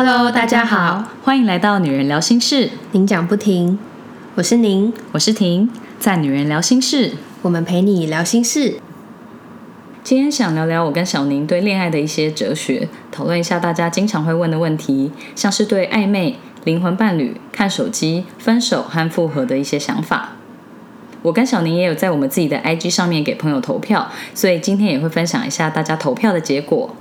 Hello，大家好，欢迎来到《女人聊心事》，您讲不停，我是您，我是婷，在《女人聊心事》，我们陪你聊心事。今天想聊聊我跟小宁对恋爱的一些哲学，讨论一下大家经常会问的问题，像是对暧昧、灵魂伴侣、看手机、分手和复合的一些想法。我跟小宁也有在我们自己的 IG 上面给朋友投票，所以今天也会分享一下大家投票的结果。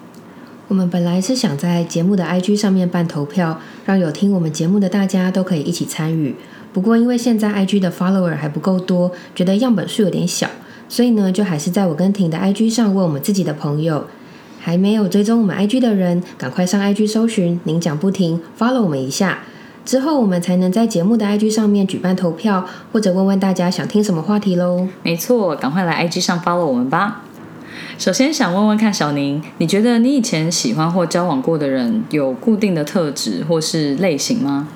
我们本来是想在节目的 IG 上面办投票，让有听我们节目的大家都可以一起参与。不过因为现在 IG 的 follower 还不够多，觉得样本数有点小，所以呢，就还是在我跟婷的 IG 上问我们自己的朋友。还没有追踪我们 IG 的人，赶快上 IG 搜寻“您讲不停 ”，follow 我们一下。之后我们才能在节目的 IG 上面举办投票，或者问问大家想听什么话题喽。没错，赶快来 IG 上 follow 我们吧。首先想问问看小宁，你觉得你以前喜欢或交往过的人有固定的特质或是类型吗？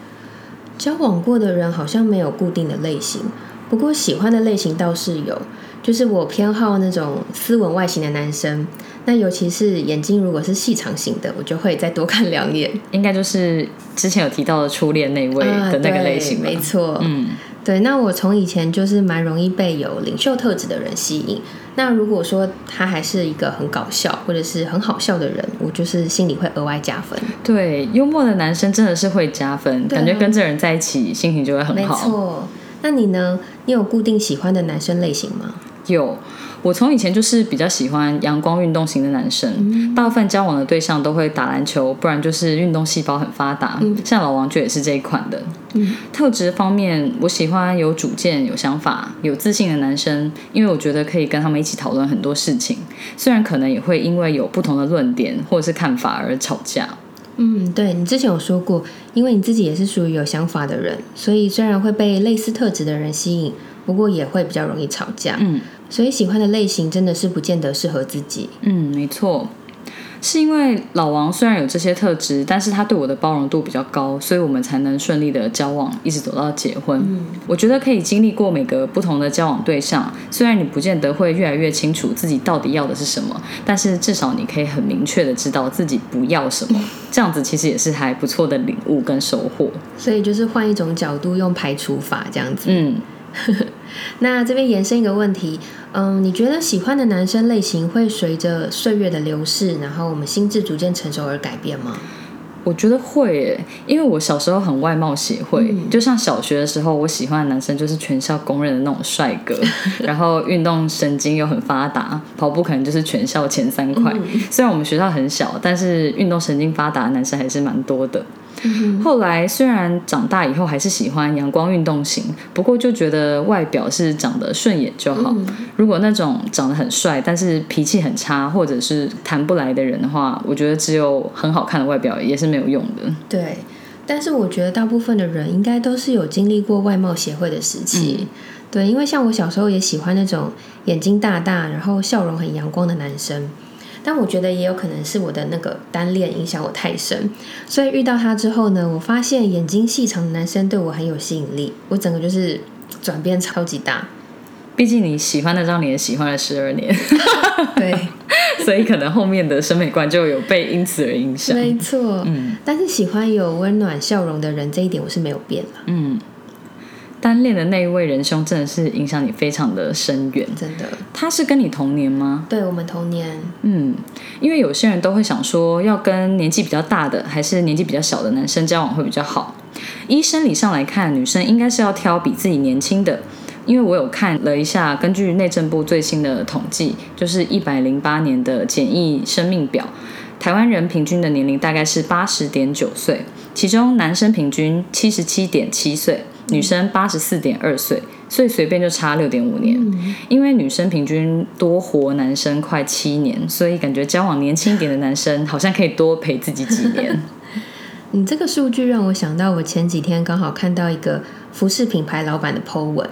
交往过的人好像没有固定的类型，不过喜欢的类型倒是有。就是我偏好那种斯文外形的男生，那尤其是眼睛如果是细长型的，我就会再多看两眼。应该就是之前有提到的初恋那位的那个类型没错。嗯，对。那我从以前就是蛮容易被有领袖特质的人吸引。那如果说他还是一个很搞笑或者是很好笑的人，我就是心里会额外加分。对，幽默的男生真的是会加分，感觉跟这人在一起心情就会很好。没错。那你呢？你有固定喜欢的男生类型吗？有，我从以前就是比较喜欢阳光运动型的男生，大部分交往的对象都会打篮球，不然就是运动细胞很发达，像老王就也是这一款的。特质方面，我喜欢有主见、有想法、有自信的男生，因为我觉得可以跟他们一起讨论很多事情，虽然可能也会因为有不同的论点或者是看法而吵架。嗯，对你之前有说过，因为你自己也是属于有想法的人，所以虽然会被类似特质的人吸引。不过也会比较容易吵架，嗯，所以喜欢的类型真的是不见得适合自己，嗯，没错，是因为老王虽然有这些特质，但是他对我的包容度比较高，所以我们才能顺利的交往，一直走到结婚。嗯，我觉得可以经历过每个不同的交往对象，虽然你不见得会越来越清楚自己到底要的是什么，但是至少你可以很明确的知道自己不要什么，这样子其实也是还不错的领悟跟收获。所以就是换一种角度，用排除法这样子，嗯。那这边延伸一个问题，嗯，你觉得喜欢的男生类型会随着岁月的流逝，然后我们心智逐渐成熟而改变吗？我觉得会，因为我小时候很外貌协会，就像小学的时候，我喜欢的男生就是全校公认的那种帅哥，然后运动神经又很发达，跑步可能就是全校前三块。虽然我们学校很小，但是运动神经发达的男生还是蛮多的。后来虽然长大以后还是喜欢阳光运动型，不过就觉得外表是长得顺眼就好。如果那种长得很帅，但是脾气很差或者是谈不来的人的话，我觉得只有很好看的外表也是没有用的。对，但是我觉得大部分的人应该都是有经历过外貌协会的时期。对，因为像我小时候也喜欢那种眼睛大大，然后笑容很阳光的男生。但我觉得也有可能是我的那个单恋影响我太深，所以遇到他之后呢，我发现眼睛细长的男生对我很有吸引力，我整个就是转变超级大。毕竟你喜欢那张脸喜欢了十二年，对，所以可能后面的审美观就有被因此而影响。没错，嗯，但是喜欢有温暖笑容的人这一点我是没有变了，嗯。单恋的那一位仁兄真的是影响你非常的深远，真的。他是跟你同年吗？对，我们同年。嗯，因为有些人都会想说，要跟年纪比较大的还是年纪比较小的男生交往会比较好。依生理上来看，女生应该是要挑比自己年轻的。因为我有看了一下，根据内政部最新的统计，就是一百零八年的简易生命表，台湾人平均的年龄大概是八十点九岁，其中男生平均七十七点七岁。女生八十四点二岁，所以随便就差六点五年。因为女生平均多活男生快七年，所以感觉交往年轻一点的男生 好像可以多陪自己几年。你这个数据让我想到，我前几天刚好看到一个服饰品牌老板的 po 文，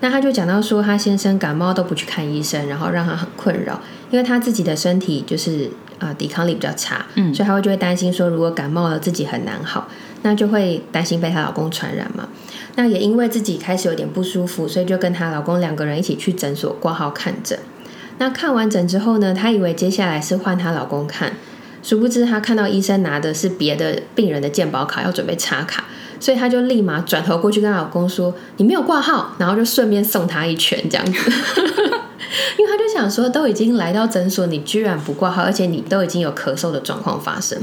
那他就讲到说，他先生感冒都不去看医生，然后让他很困扰，因为他自己的身体就是啊抵抗力比较差，嗯，所以他会就会担心说，如果感冒了自己很难好，那就会担心被她老公传染嘛。那也因为自己开始有点不舒服，所以就跟她老公两个人一起去诊所挂号看诊。那看完诊之后呢，她以为接下来是换她老公看，殊不知她看到医生拿的是别的病人的健保卡，要准备插卡，所以她就立马转头过去跟老公说：“你没有挂号。”然后就顺便送他一拳这样子。因为他就想说，都已经来到诊所，你居然不挂号，而且你都已经有咳嗽的状况发生。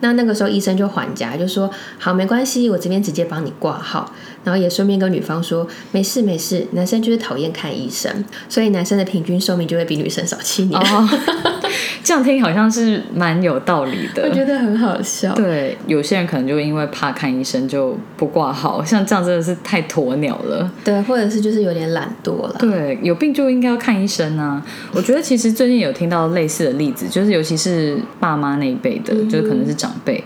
那那个时候医生就还价，就说：“好，没关系，我这边直接帮你挂号。”然后也顺便跟女方说：“没事没事，男生就是讨厌看医生，所以男生的平均寿命就会比女生少七年。”，这样听好像是蛮有道理的。我觉得很好笑。对，有些人可能就因为怕看医生就不挂号，像这样真的是太鸵鸟了。对，或者是就是有点懒惰了。对，有病就应该要看医生啊。我觉得其实最近有听到类似的例子，就是尤其是爸妈那一辈的，就是可能是长辈。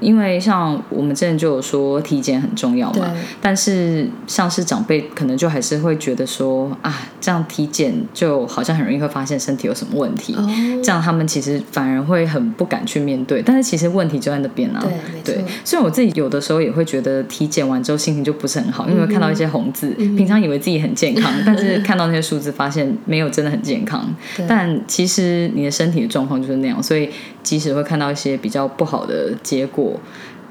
因为像我们之前就有说体检很重要嘛，但是像是长辈可能就还是会觉得说啊，这样体检就好像很容易会发现身体有什么问题，这样他们其实反而会很不敢去面对。但是其实问题就在那边啊，对，所以我自己有的时候也会觉得体检完之后心情就不是很好，因为看到一些红字，平常以为自己很健康，但是看到那些数字发现没有真的很健康，但其实你的身体的状况就是那样，所以即使会看到一些比较不好的结果。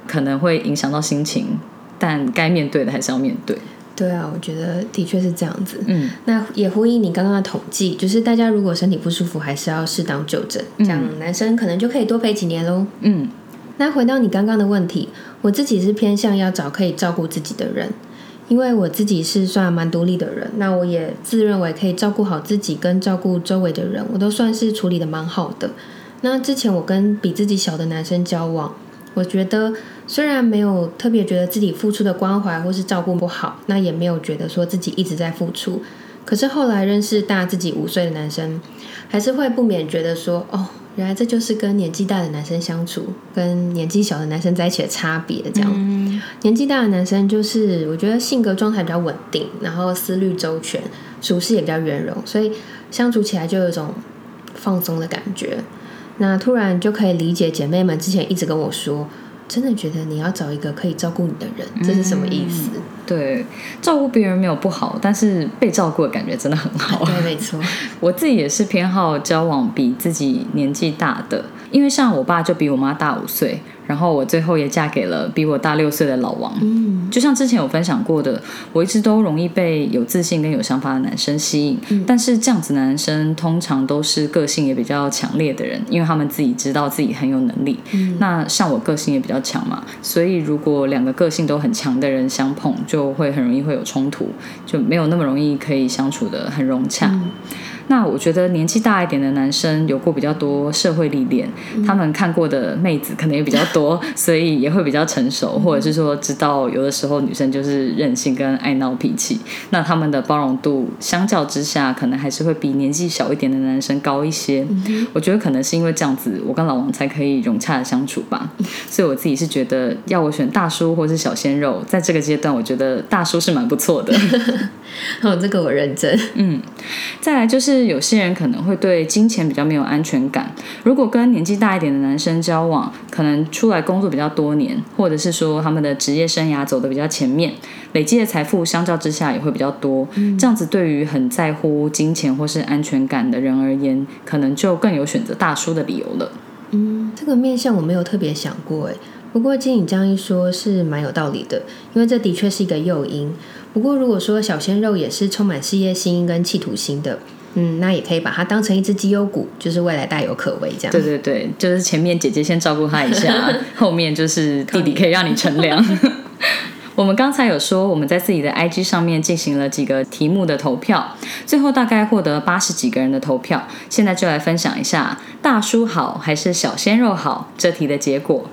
可能会影响到心情，但该面对的还是要面对。对啊，我觉得的确是这样子。嗯，那也呼应你刚刚的统计，就是大家如果身体不舒服，还是要适当就诊，这样男生可能就可以多陪几年喽。嗯，那回到你刚刚的问题，我自己是偏向要找可以照顾自己的人，因为我自己是算蛮独立的人，那我也自认为可以照顾好自己跟照顾周围的人，我都算是处理的蛮好的。那之前我跟比自己小的男生交往。我觉得虽然没有特别觉得自己付出的关怀或是照顾不好，那也没有觉得说自己一直在付出。可是后来认识大自己五岁的男生，还是会不免觉得说，哦，原来这就是跟年纪大的男生相处，跟年纪小的男生在一起的差别。这样，年纪大的男生就是我觉得性格状态比较稳定，然后思虑周全，处事也比较圆融，所以相处起来就有一种放松的感觉。那突然就可以理解姐妹们之前一直跟我说，真的觉得你要找一个可以照顾你的人，这是什么意思？对，照顾别人没有不好，但是被照顾的感觉真的很好。对，没错。我自己也是偏好交往比自己年纪大的，因为像我爸就比我妈大五岁。然后我最后也嫁给了比我大六岁的老王。嗯，就像之前有分享过的，我一直都容易被有自信跟有想法的男生吸引。嗯，但是这样子男生通常都是个性也比较强烈的人，因为他们自己知道自己很有能力。嗯，那像我个性也比较强嘛，所以如果两个个性都很强的人相碰，就会很容易会有冲突，就没有那么容易可以相处的很融洽。那我觉得年纪大一点的男生有过比较多社会历练，他们看过的妹子可能也比较多，所以也会比较成熟，或者是说知道有的时候女生就是任性跟爱闹脾气，那他们的包容度相较之下，可能还是会比年纪小一点的男生高一些。我觉得可能是因为这样子，我跟老王才可以融洽的相处吧。所以我自己是觉得，要我选大叔或是小鲜肉，在这个阶段，我觉得大叔是蛮不错的。哦，这个我认真。嗯，再来就是。是有些人可能会对金钱比较没有安全感。如果跟年纪大一点的男生交往，可能出来工作比较多年，或者是说他们的职业生涯走的比较前面，累积的财富相较之下也会比较多。这样子对于很在乎金钱或是安全感的人而言，可能就更有选择大叔的理由了。嗯，这个面向我没有特别想过，哎，不过经你这样一说，是蛮有道理的，因为这的确是一个诱因。不过如果说小鲜肉也是充满事业心跟企图心的。嗯，那也可以把它当成一只绩优股，就是未来大有可为这样。对对对，就是前面姐姐先照顾他一下，后面就是弟弟可以让你乘凉。我们刚才有说，我们在自己的 IG 上面进行了几个题目的投票，最后大概获得八十几个人的投票。现在就来分享一下，大叔好还是小鲜肉好？这题的结果，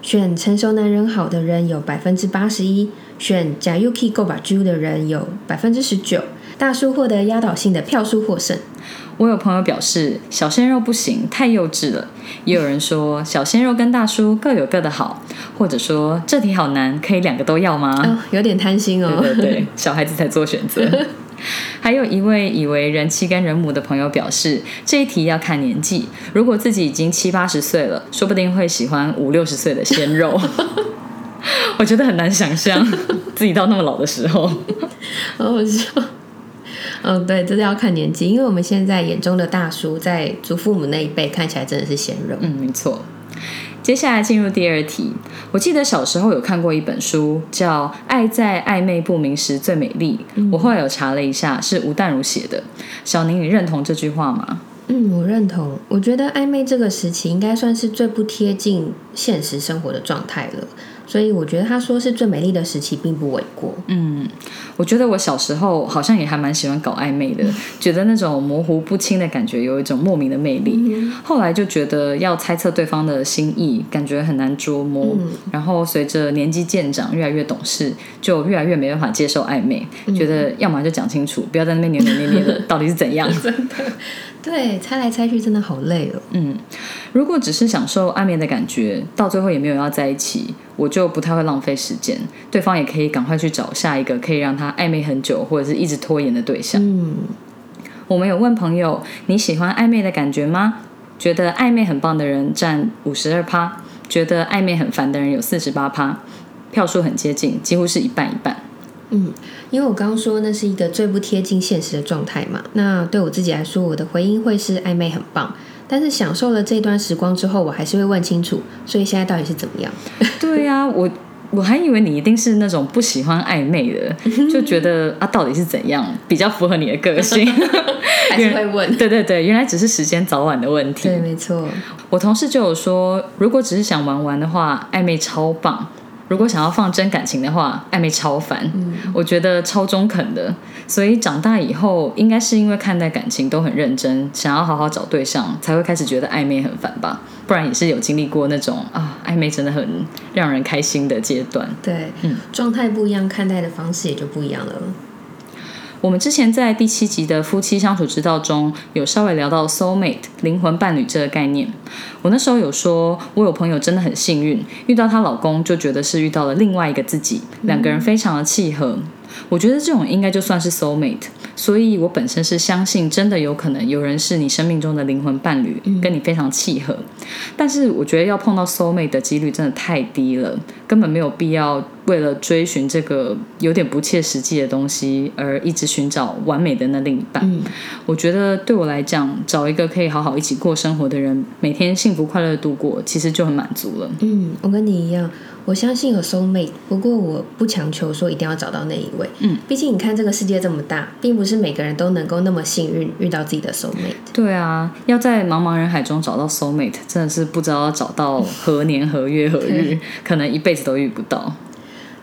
选成熟男人好的人有百分之八十一，选假 UK 够把猪的人有百分之十九。大叔获得压倒性的票数获胜。我有朋友表示小鲜肉不行，太幼稚了。也有人说小鲜肉跟大叔各有各的好，或者说这题好难，可以两个都要吗？有点贪心哦。对对对，小孩子才做选择。还有一位以为人妻跟人母的朋友表示，这一题要看年纪，如果自己已经七八十岁了，说不定会喜欢五六十岁的鲜肉。我觉得很难想象自己到那么老的时候。好好笑。嗯，对，这是要看年纪，因为我们现在眼中的大叔，在祖父母那一辈看起来真的是鲜肉。嗯，没错。接下来进入第二题。我记得小时候有看过一本书，叫《爱在暧昧不明时最美丽》。我后来有查了一下，是吴淡如写的。小宁，你认同这句话吗？嗯，我认同。我觉得暧昧这个时期应该算是最不贴近现实生活的状态了。所以我觉得他说是最美丽的时期，并不为过。嗯，我觉得我小时候好像也还蛮喜欢搞暧昧的，觉得那种模糊不清的感觉有一种莫名的魅力。后来就觉得要猜测对方的心意，感觉很难捉摸。然后随着年纪渐长，越来越懂事，就越来越没办法接受暧昧，觉得要么就讲清楚，不要在那边扭扭捏捏的，到底是怎样？真的，对，猜来猜去真的好累哦。嗯，如果只是享受暧昧的感觉，到最后也没有要在一起。我就不太会浪费时间，对方也可以赶快去找下一个可以让他暧昧很久或者是一直拖延的对象。嗯，我们有问朋友你喜欢暧昧的感觉吗？觉得暧昧很棒的人占五十二趴，觉得暧昧很烦的人有四十八趴，票数很接近，几乎是一半一半。嗯，因为我刚刚说那是一个最不贴近现实的状态嘛，那对我自己来说，我的回应会是暧昧很棒。但是享受了这段时光之后，我还是会问清楚，所以现在到底是怎么样？对呀，我我还以为你一定是那种不喜欢暧昧的，就觉得啊，到底是怎样比较符合你的个性？还是会问？对对对，原来只是时间早晚的问题。对，没错。我同事就有说，如果只是想玩玩的话，暧昧超棒。如果想要放真感情的话，暧昧超烦，我觉得超中肯的。所以长大以后，应该是因为看待感情都很认真，想要好好找对象，才会开始觉得暧昧很烦吧？不然也是有经历过那种啊，暧昧真的很让人开心的阶段。对，嗯，状态不一样，看待的方式也就不一样了。我们之前在第七集的夫妻相处之道中有稍微聊到 soul mate 灵魂伴侣这个概念。我那时候有说，我有朋友真的很幸运，遇到她老公就觉得是遇到了另外一个自己，两个人非常的契合。我觉得这种应该就算是 soul mate。所以我本身是相信，真的有可能有人是你生命中的灵魂伴侣，跟你非常契合。但是我觉得要碰到 soul mate 的几率真的太低了，根本没有必要为了追寻这个有点不切实际的东西而一直寻找完美的那另一半。我觉得对我来讲，找一个可以好好一起过生活的人，每天幸福快乐度过，其实就很满足了。嗯，我跟你一样。我相信有 soul mate，不过我不强求说一定要找到那一位。嗯，毕竟你看这个世界这么大，并不是每个人都能够那么幸运遇到自己的 soul mate。对啊，要在茫茫人海中找到 soul mate，真的是不知道要找到何年何月何日，可能一辈子都遇不到。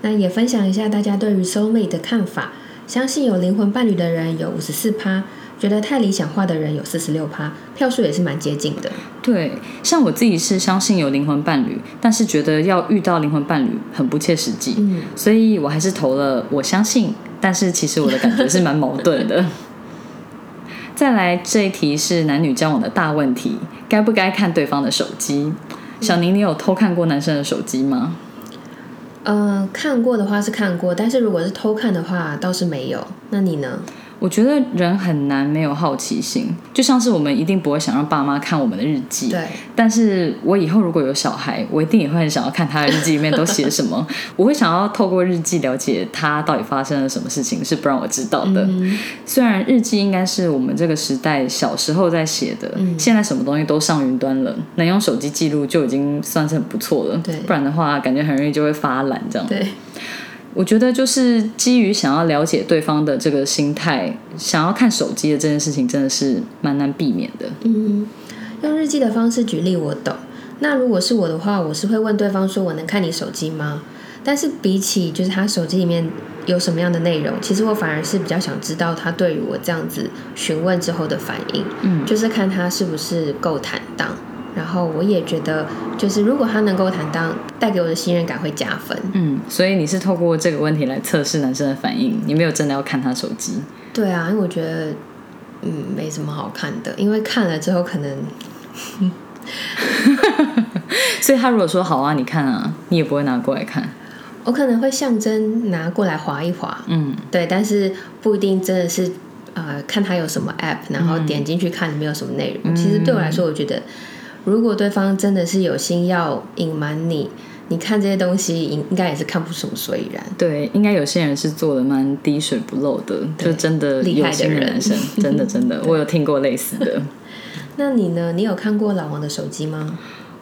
那也分享一下大家对于 soul mate 的看法。相信有灵魂伴侣的人有五十四趴。觉得太理想化的人有四十六趴，票数也是蛮接近的。对，像我自己是相信有灵魂伴侣，但是觉得要遇到灵魂伴侣很不切实际，嗯，所以我还是投了我相信，但是其实我的感觉是蛮矛盾的。再来这一题是男女交往的大问题，该不该看对方的手机？小宁，你有偷看过男生的手机吗？嗯，看过的话是看过，但是如果是偷看的话倒是没有。那你呢？我觉得人很难没有好奇心，就像是我们一定不会想让爸妈看我们的日记。对。但是我以后如果有小孩，我一定也会很想要看他的日记里面都写什么。我会想要透过日记了解他到底发生了什么事情，是不让我知道的。虽然日记应该是我们这个时代小时候在写的，现在什么东西都上云端了，能用手机记录就已经算是很不错了。对。不然的话，感觉很容易就会发懒这样。对。我觉得就是基于想要了解对方的这个心态，想要看手机的这件事情，真的是蛮难避免的。嗯，用日记的方式举例我懂。那如果是我的话，我是会问对方说：“我能看你手机吗？”但是比起就是他手机里面有什么样的内容，其实我反而是比较想知道他对于我这样子询问之后的反应。嗯，就是看他是不是够坦荡。然后我也觉得，就是如果他能够坦荡，带给我的信任感会加分。嗯，所以你是透过这个问题来测试男生的反应，你没有真的要看他手机。对啊，因为我觉得，嗯，没什么好看的，因为看了之后可能，所以他如果说好啊，你看啊，你也不会拿过来看。我可能会象征拿过来划一划，嗯，对，但是不一定真的是呃看他有什么 app，然后点进去看里面有什么内容。其实对我来说，我觉得。如果对方真的是有心要隐瞒你，你看这些东西应应该也是看不出所以然。对，应该有些人是做的蛮滴水不漏的，就真的厉害的人，真的真的，我有听过类似的。那你呢？你有看过老王的手机吗？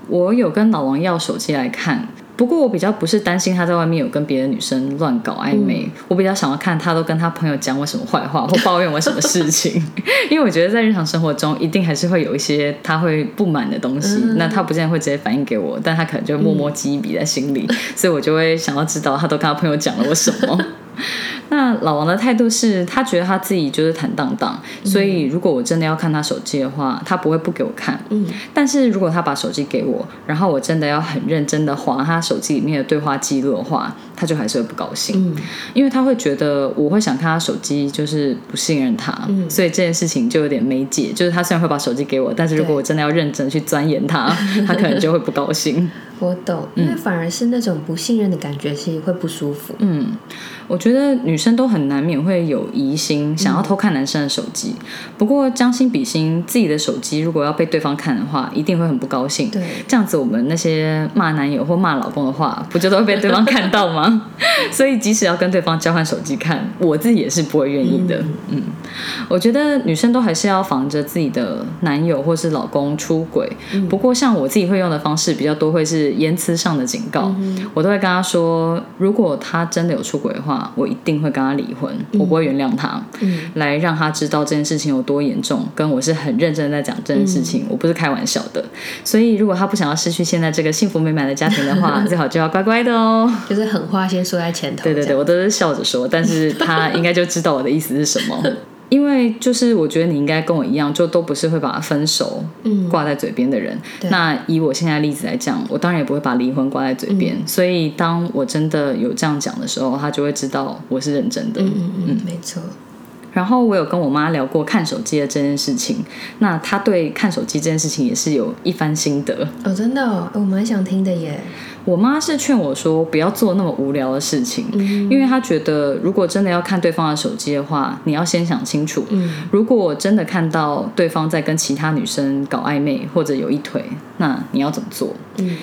我有跟老王要手机来看。不过我比较不是担心他在外面有跟别的女生乱搞暧昧，我比较想要看他都跟他朋友讲我什么坏话或抱怨我什么事情，因为我觉得在日常生活中一定还是会有一些他会不满的东西，那他不见得会直接反映给我，但他可能就默默记一笔在心里，所以我就会想要知道他都跟他朋友讲了我什么。那老王的态度是他觉得他自己就是坦荡荡，所以如果我真的要看他手机的话，他不会不给我看。嗯，但是如果他把手机给我，然后我真的要很认真的划他手机里面的对话记录的话，他就还是会不高兴。嗯，因为他会觉得我会想看他手机，就是不信任他。嗯，所以这件事情就有点没解。就是他虽然会把手机给我，但是如果我真的要认真去钻研他，他可能就会不高兴。我懂，因为反而是那种不信任的感觉，其实会不舒服。嗯，我觉得女生都很难免会有疑心，想要偷看男生的手机。不过将心比心，自己的手机如果要被对方看的话，一定会很不高兴。对，这样子我们那些骂男友或骂老公的话，不就都会被对方看到吗？所以即使要跟对方交换手机看，我自己也是不会愿意的。嗯，我觉得女生都还是要防着自己的男友或是老公出轨。不过像我自己会用的方式比较多，会是。言辞上的警告，我都会跟他说，如果他真的有出轨的话，我一定会跟他离婚，我不会原谅他，来让他知道这件事情有多严重，跟我是很认真在讲这件事情，我不是开玩笑的。所以，如果他不想要失去现在这个幸福美满的家庭的话，最好就要乖乖的哦。就是狠话先说在前头。对对对，我都是笑着说，但是 他应该就知道我的意思是什么。因为就是我觉得你应该跟我一样，就都不是会把分手挂在嘴边的人。那以我现在例子来讲，我当然也不会把离婚挂在嘴边。所以当我真的有这样讲的时候，他就会知道我是认真的。嗯嗯嗯，没错。然后我有跟我妈聊过看手机的这件事情，那她对看手机这件事情也是有一番心得。哦，真的，我蛮想听的耶。我妈是劝我说不要做那么无聊的事情，因为她觉得如果真的要看对方的手机的话，你要先想清楚，如果真的看到对方在跟其他女生搞暧昧或者有一腿，那你要怎么做？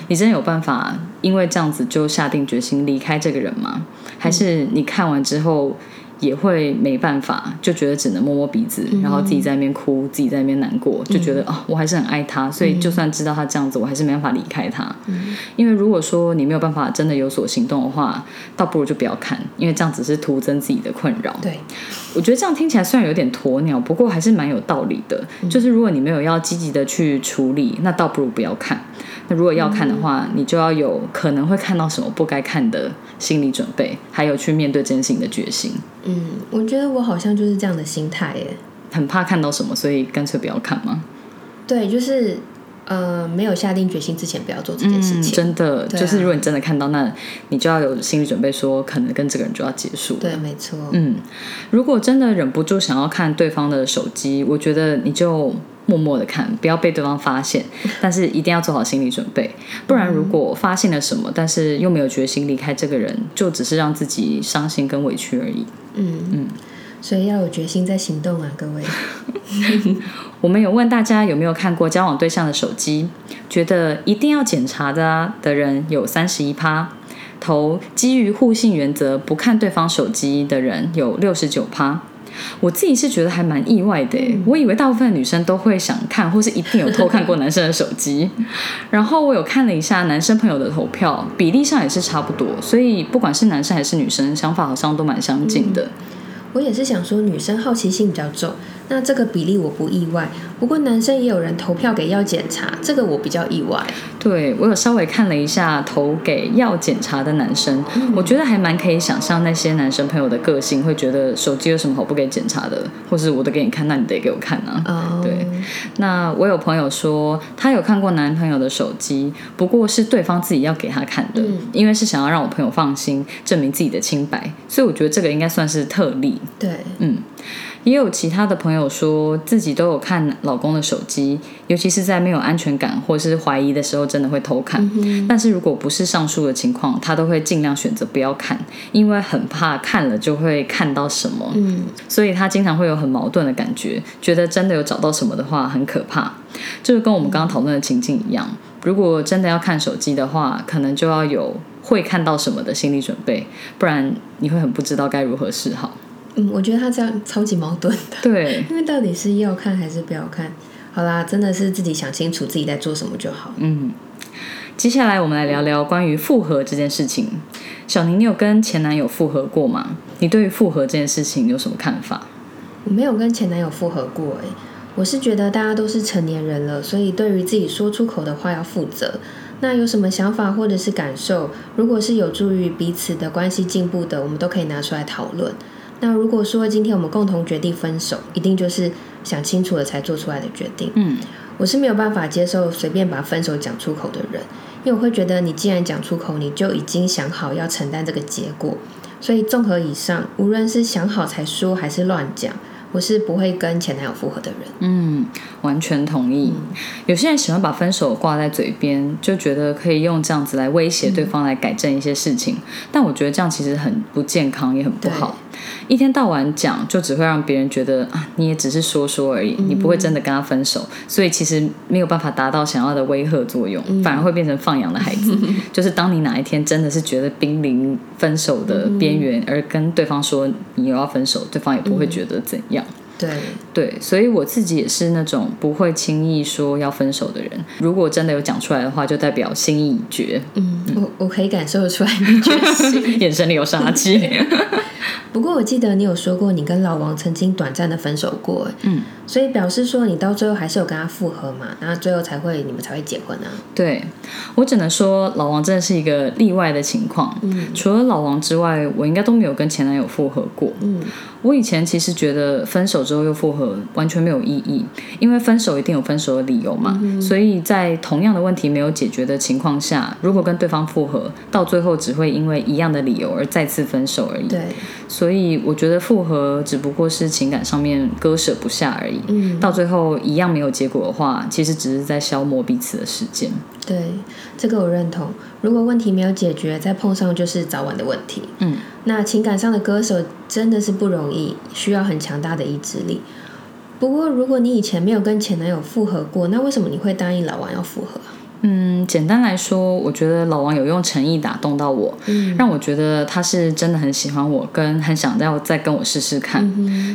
你真的有办法因为这样子就下定决心离开这个人吗？还是你看完之后？也会没办法，就觉得只能摸摸鼻子，然后自己在那边哭，自己在那边难过，就觉得哦，我还是很爱他，所以就算知道他这样子，我还是没办法离开他。因为如果说你没有办法真的有所行动的话，倒不如就不要看，因为这样只是徒增自己的困扰。对，我觉得这样听起来虽然有点鸵鸟，不过还是蛮有道理的。就是如果你没有要积极的去处理，那倒不如不要看。那如果要看的话，你就要有可能会看到什么不该看的心理准备，还有去面对真心的决心。嗯，我觉得我好像就是这样的心态耶，很怕看到什么，所以干脆不要看吗？对，就是呃，没有下定决心之前不要做这件事情。真的，就是如果你真的看到，那你就要有心理准备，说可能跟这个人就要结束。对，没错。嗯，如果真的忍不住想要看对方的手机，我觉得你就。默默的看，不要被对方发现，但是一定要做好心理准备，不然如果发现了什么，但是又没有决心离开这个人，就只是让自己伤心跟委屈而已。嗯嗯，所以要有决心在行动啊，各位。我们有问大家有没有看过交往对象的手机，觉得一定要检查的的人有三十一趴，投基于互信原则不看对方手机的人有六十九趴。我自己是觉得还蛮意外的，我以为大部分女生都会想看，或是一定有偷看过男生的手机。然后我有看了一下男生朋友的投票，比例上也是差不多，所以不管是男生还是女生，想法好像都蛮相近的。我也是想说，女生好奇心比较重。那这个比例我不意外，不过男生也有人投票给要检查，这个我比较意外。对我有稍微看了一下投给要检查的男生，我觉得还蛮可以想象那些男生朋友的个性，会觉得手机有什么好不给检查的，或是我都给你看，那你得给我看啊。对，那我有朋友说他有看过男朋友的手机，不过是对方自己要给他看的，因为是想要让我朋友放心，证明自己的清白，所以我觉得这个应该算是特例。对，嗯。也有其他的朋友说自己都有看老公的手机，尤其是在没有安全感或是怀疑的时候，真的会偷看。但是如果不是上述的情况，他都会尽量选择不要看，因为很怕看了就会看到什么。嗯，所以他经常会有很矛盾的感觉，觉得真的有找到什么的话很可怕。就是跟我们刚刚讨论的情境一样，如果真的要看手机的话，可能就要有会看到什么的心理准备，不然你会很不知道该如何是好。嗯，我觉得他这样超级矛盾的。对，因为到底是要看还是不要看？好啦，真的是自己想清楚自己在做什么就好。嗯，接下来我们来聊聊关于复合这件事情。小宁，你有跟前男友复合过吗？你对于复合这件事情有什么看法？我没有跟前男友复合过，诶，我是觉得大家都是成年人了，所以对于自己说出口的话要负责。那有什么想法或者是感受，如果是有助于彼此的关系进步的，我们都可以拿出来讨论。那如果说今天我们共同决定分手，一定就是想清楚了才做出来的决定。嗯，我是没有办法接受随便把分手讲出口的人，因为我会觉得你既然讲出口，你就已经想好要承担这个结果。所以综合以上，无论是想好才说还是乱讲。我是不会跟前男友复合的人。嗯，完全同意。有些人喜欢把分手挂在嘴边，就觉得可以用这样子来威胁对方来改正一些事情。但我觉得这样其实很不健康，也很不好。一天到晚讲，就只会让别人觉得啊，你也只是说说而已，你不会真的跟他分手。所以其实没有办法达到想要的威吓作用，反而会变成放养的孩子。就是当你哪一天真的是觉得濒临分手的边缘，而跟对方说你又要分手，对方也不会觉得怎样。对对，所以我自己也是那种不会轻易说要分手的人。如果真的有讲出来的话，就代表心意已决。嗯，我我可以感受得出来你决心，眼神里有杀气。不过我记得你有说过，你跟老王曾经短暂的分手过，嗯，所以表示说你到最后还是有跟他复合嘛，然后最后才会你们才会结婚啊。对，我只能说老王真的是一个例外的情况。嗯，除了老王之外，我应该都没有跟前男友复合过。嗯，我以前其实觉得分手之后又复合完全没有意义，因为分手一定有分手的理由嘛。所以在同样的问题没有解决的情况下，如果跟对方复合，到最后只会因为一样的理由而再次分手而已。对。所以我觉得复合只不过是情感上面割舍不下而已，嗯，到最后一样没有结果的话，其实只是在消磨彼此的时间。对，这个我认同。如果问题没有解决，再碰上就是早晚的问题。嗯，那情感上的割舍真的是不容易，需要很强大的意志力。不过，如果你以前没有跟前男友复合过，那为什么你会答应老王要复合？嗯，简单来说，我觉得老王有用诚意打动到我，让我觉得他是真的很喜欢我，跟很想要再跟我试试看，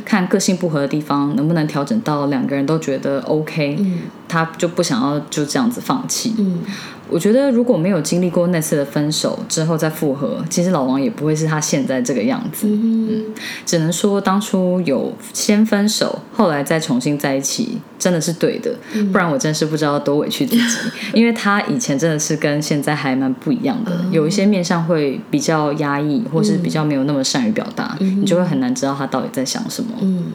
看个性不合的地方能不能调整到两个人都觉得 OK，他就不想要就这样子放弃。嗯。我觉得如果没有经历过那次的分手之后再复合，其实老王也不会是他现在这个样子。嗯，只能说当初有先分手，后来再重新在一起，真的是对的。不然我真是不知道多委屈自己，因为他以前真的是跟现在还蛮不一样的，有一些面相会比较压抑，或是比较没有那么善于表达，你就会很难知道他到底在想什么。嗯，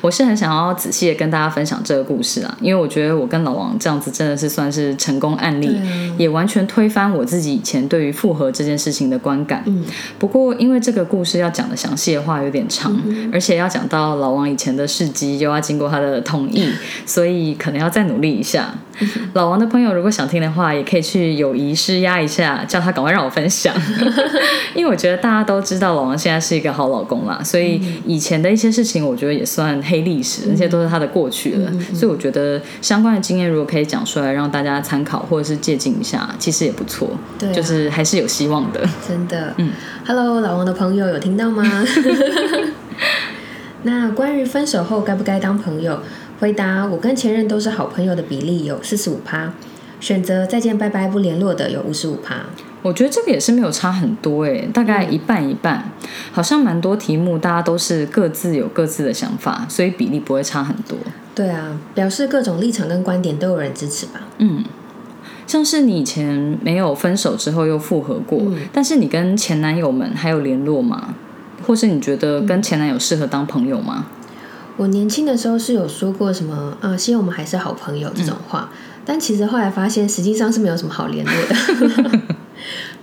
我是很想要仔细的跟大家分享这个故事啊，因为我觉得我跟老王这样子真的是算是成功案例。也完全推翻我自己以前对于复合这件事情的观感。嗯，不过因为这个故事要讲的详细的话有点长，而且要讲到老王以前的事迹，又要经过他的同意，所以可能要再努力一下。老王的朋友如果想听的话，也可以去友谊施压一下，叫他赶快让我分享。因为我觉得大家都知道老王现在是一个好老公啦，所以以前的一些事情，我觉得也算黑历史，那些都是他的过去了。所以我觉得相关的经验如果可以讲出来，让大家参考或者是借鉴一下，其实也不错。对，就是还是有希望的。真的，嗯，Hello，老王的朋友有听到吗？那关于分手后该不该当朋友？回答：我跟前任都是好朋友的比例有四十五趴，选择再见拜拜不联络的有五十五趴。我觉得这个也是没有差很多诶，大概一半一半。好像蛮多题目大家都是各自有各自的想法，所以比例不会差很多。对啊，表示各种立场跟观点都有人支持吧。嗯，像是你以前没有分手之后又复合过，但是你跟前男友们还有联络吗？或是你觉得跟前男友适合当朋友吗？我年轻的时候是有说过什么啊，希望我们还是好朋友这种话，但其实后来发现实际上是没有什么好联络的。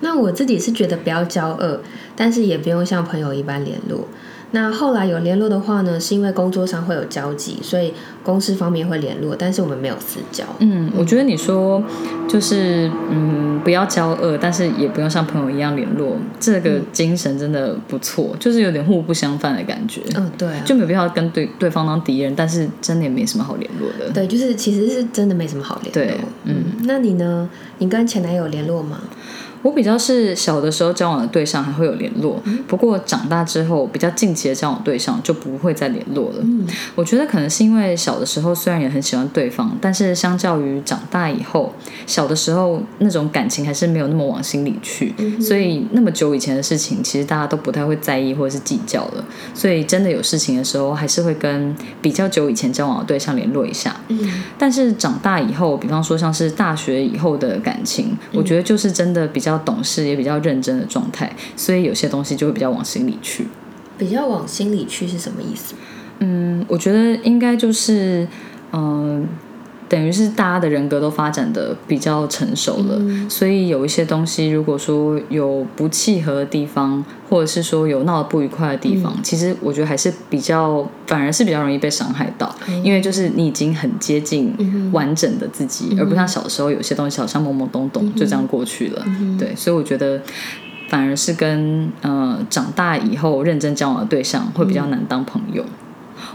那我自己是觉得不要交恶，但是也不用像朋友一般联络。那后来有联络的话呢，是因为工作上会有交集，所以公司方面会联络，但是我们没有私交。嗯，我觉得你说就是嗯，不要交恶，但是也不用像朋友一样联络，这个精神真的不错，就是有点互不相犯的感觉。嗯，对，就没必要跟对对方当敌人，但是真的也没什么好联络的。对，就是其实是真的没什么好联络。对，嗯，那你呢？你跟前男友联络吗？我比较是小的时候交往的对象还会有联络，不过长大之后比较近期的交往对象就不会再联络了。我觉得可能是因为小的时候虽然也很喜欢对方，但是相较于长大以后，小的时候那种感情还是没有那么往心里去，所以那么久以前的事情，其实大家都不太会在意或者是计较了。所以真的有事情的时候，还是会跟比较久以前交往的对象联络一下。但是长大以后，比方说像是大学以后的感情，我觉得就是真的比较懂事，也比较认真的状态，所以有些东西就会比较往心里去。比较往心里去是什么意思？嗯，我觉得应该就是，嗯、等于是大家的人格都发展的比较成熟了，所以有一些东西，如果说有不契合的地方，或者是说有闹得不愉快的地方，其实我觉得还是比较，反而是比较容易被伤害到，因为就是你已经很接近完整的自己，而不像小时候有些东西好像懵懵懂懂就这样过去了。对，所以我觉得。反而是跟呃长大以后认真交往的对象会比较难当朋友。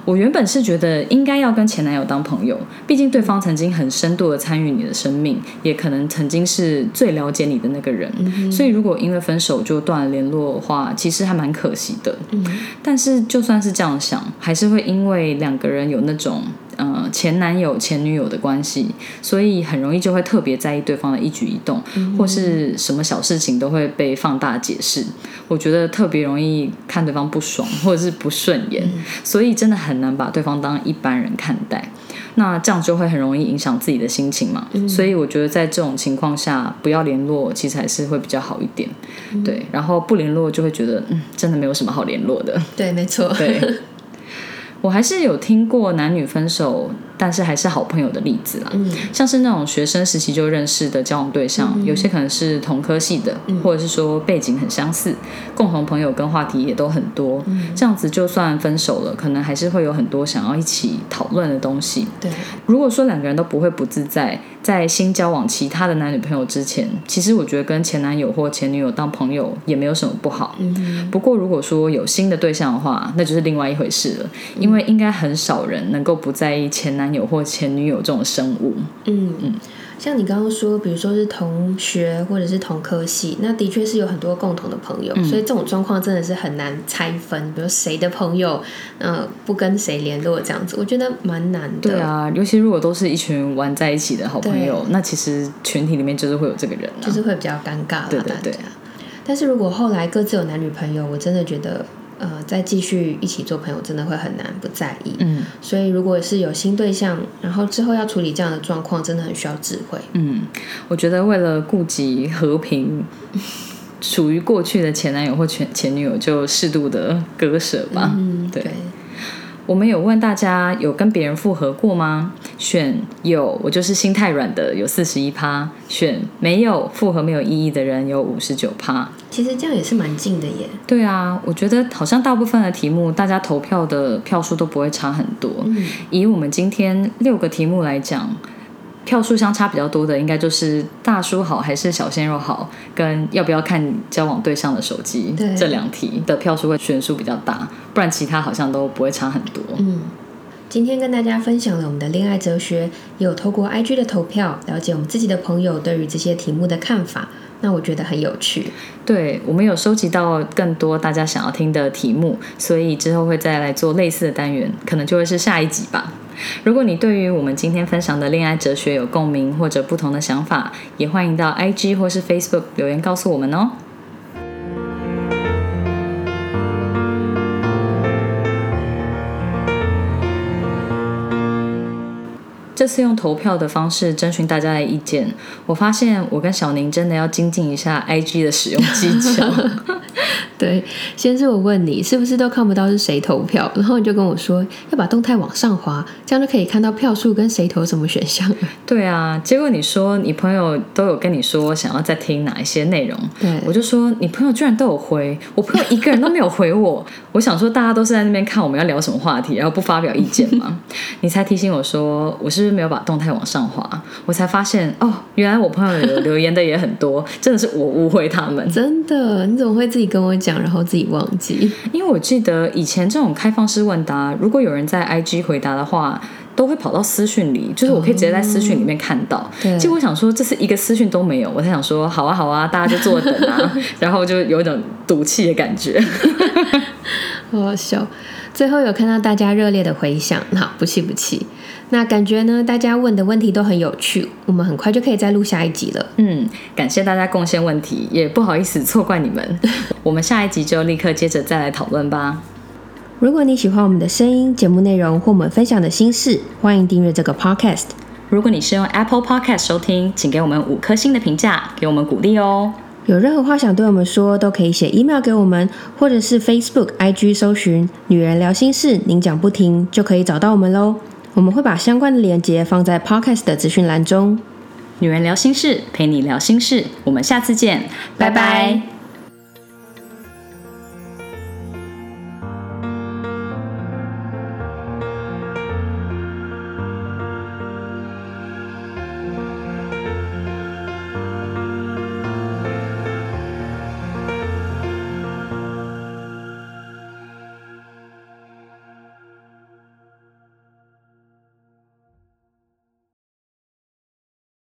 我原本是觉得应该要跟前男友当朋友，毕竟对方曾经很深度的参与你的生命，也可能曾经是最了解你的那个人。所以如果因为分手就断了联络的话，其实还蛮可惜的。但是就算是这样想，还是会因为两个人有那种呃前男友前女友的关系，所以很容易就会特别在意对方的一举一动，或是什么小事情都会被放大解释。我觉得特别容易看对方不爽，或者是不顺眼，所以真的很难把对方当一般人看待。那这样就会很容易影响自己的心情嘛。所以我觉得在这种情况下，不要联络，其实还是会比较好一点。对，然后不联络就会觉得，嗯，真的没有什么好联络的。对，没错。对，我还是有听过男女分手，但是还是好朋友的例子啦。嗯像是那种学生时期就认识的交往对象，有些可能是同科系的，或者是说背景很相似，共同朋友跟话题也都很多。这样子就算分手了，可能还是会有很多想要一起讨论的东西。对，如果说两个人都不会不自在，在新交往其他的男女朋友之前，其实我觉得跟前男友或前女友当朋友也没有什么不好。嗯不过如果说有新的对象的话，那就是另外一回事了，因为应该很少人能够不在意前男友或前女友这种生物。嗯嗯。像你刚刚说，比如说是同学或者是同科系，那的确是有很多共同的朋友，所以这种状况真的是很难拆分，比如谁的朋友，呃，不跟谁联络这样子，我觉得蛮难的。对啊，尤其如果都是一群玩在一起的好朋友，那其实群体里面就是会有这个人啊。就是会比较尴尬啦，对对对。但是如果后来各自有男女朋友，我真的觉得，呃，再继续一起做朋友，真的会很难不在意。嗯所以如果是有新对象，然后之后要处理这样的状况，真的很需要智慧。嗯，我觉得为了顾及和平，属于过去的前男友或前前女友就适度的割舍吧。嗯，对。我们有问大家有跟别人复合过吗？选有，我就是心太软的，有四十一趴；选没有，复合没有意义的人有五十九趴。其实这样也是蛮近的耶。对啊，我觉得好像大部分的题目，大家投票的票数都不会差很多。嗯以我们今天六个题目来讲，票数相差比较多的，应该就是大叔好还是小鲜肉好，跟要不要看交往对象的手机对这两题的票数会悬殊比较大，不然其他好像都不会差很多。嗯，今天跟大家分享了我们的恋爱哲学，也有透过 IG 的投票了解我们自己的朋友对于这些题目的看法。那我觉得很有趣。对，我们有收集到更多大家想要听的题目，所以之后会再来做类似的单元，可能就会是下一集吧。如果你对于我们今天分享的恋爱哲学有共鸣或者不同的想法，也欢迎到 IG 或是 Facebook 留言告诉我们哦。这次用投票的方式征询大家的意见，我发现我跟小宁真的要精进一下 IG 的使用技巧。对，先是我问你是不是都看不到是谁投票，然后你就跟我说要把动态往上滑，这样就可以看到票数跟谁投什么选项了。对啊，结果你说你朋友都有跟你说想要再听哪一些内容，对我就说你朋友居然都有回，我朋友一个人都没有回我。我想说大家都是在那边看我们要聊什么话题，然后不发表意见嘛。你才提醒我说我是不是没有把动态往上滑？我才发现哦，原来我朋友有留言的也很多，真的是我误会他们。真的，你怎么会自己跟我讲，然后自己忘记？因为我记得以前这种开放式问答，如果有人在 IG 回答的话，都会跑到私讯里，就是我可以直接在私讯里面看到。对结果我想说，这是一个私讯都没有，我才想说，好啊好啊，大家就坐等啊，然后就有一种赌气的感觉。好好笑。最后有看到大家热烈的回响，好，不气不气。那感觉呢，大家问的问题都很有趣，我们很快就可以再录下一集了。嗯，感谢大家贡献问题，也不好意思错怪你们。我们下一集就立刻接着再来讨论吧。如果你喜欢我们的声音、节目内容或我们分享的心事，欢迎订阅这个 podcast。如果你是用 Apple Podcast 收听，请给我们五颗星的评价，给我们鼓励哦。有任何话想对我们说，都可以写 email 给我们，或者是 Facebook、IG 搜寻“女人聊心事”，您讲不停就可以找到我们喽。我们会把相关的链接放在 podcast 的资讯栏中。女人聊心事，陪你聊心事，我们下次见，拜拜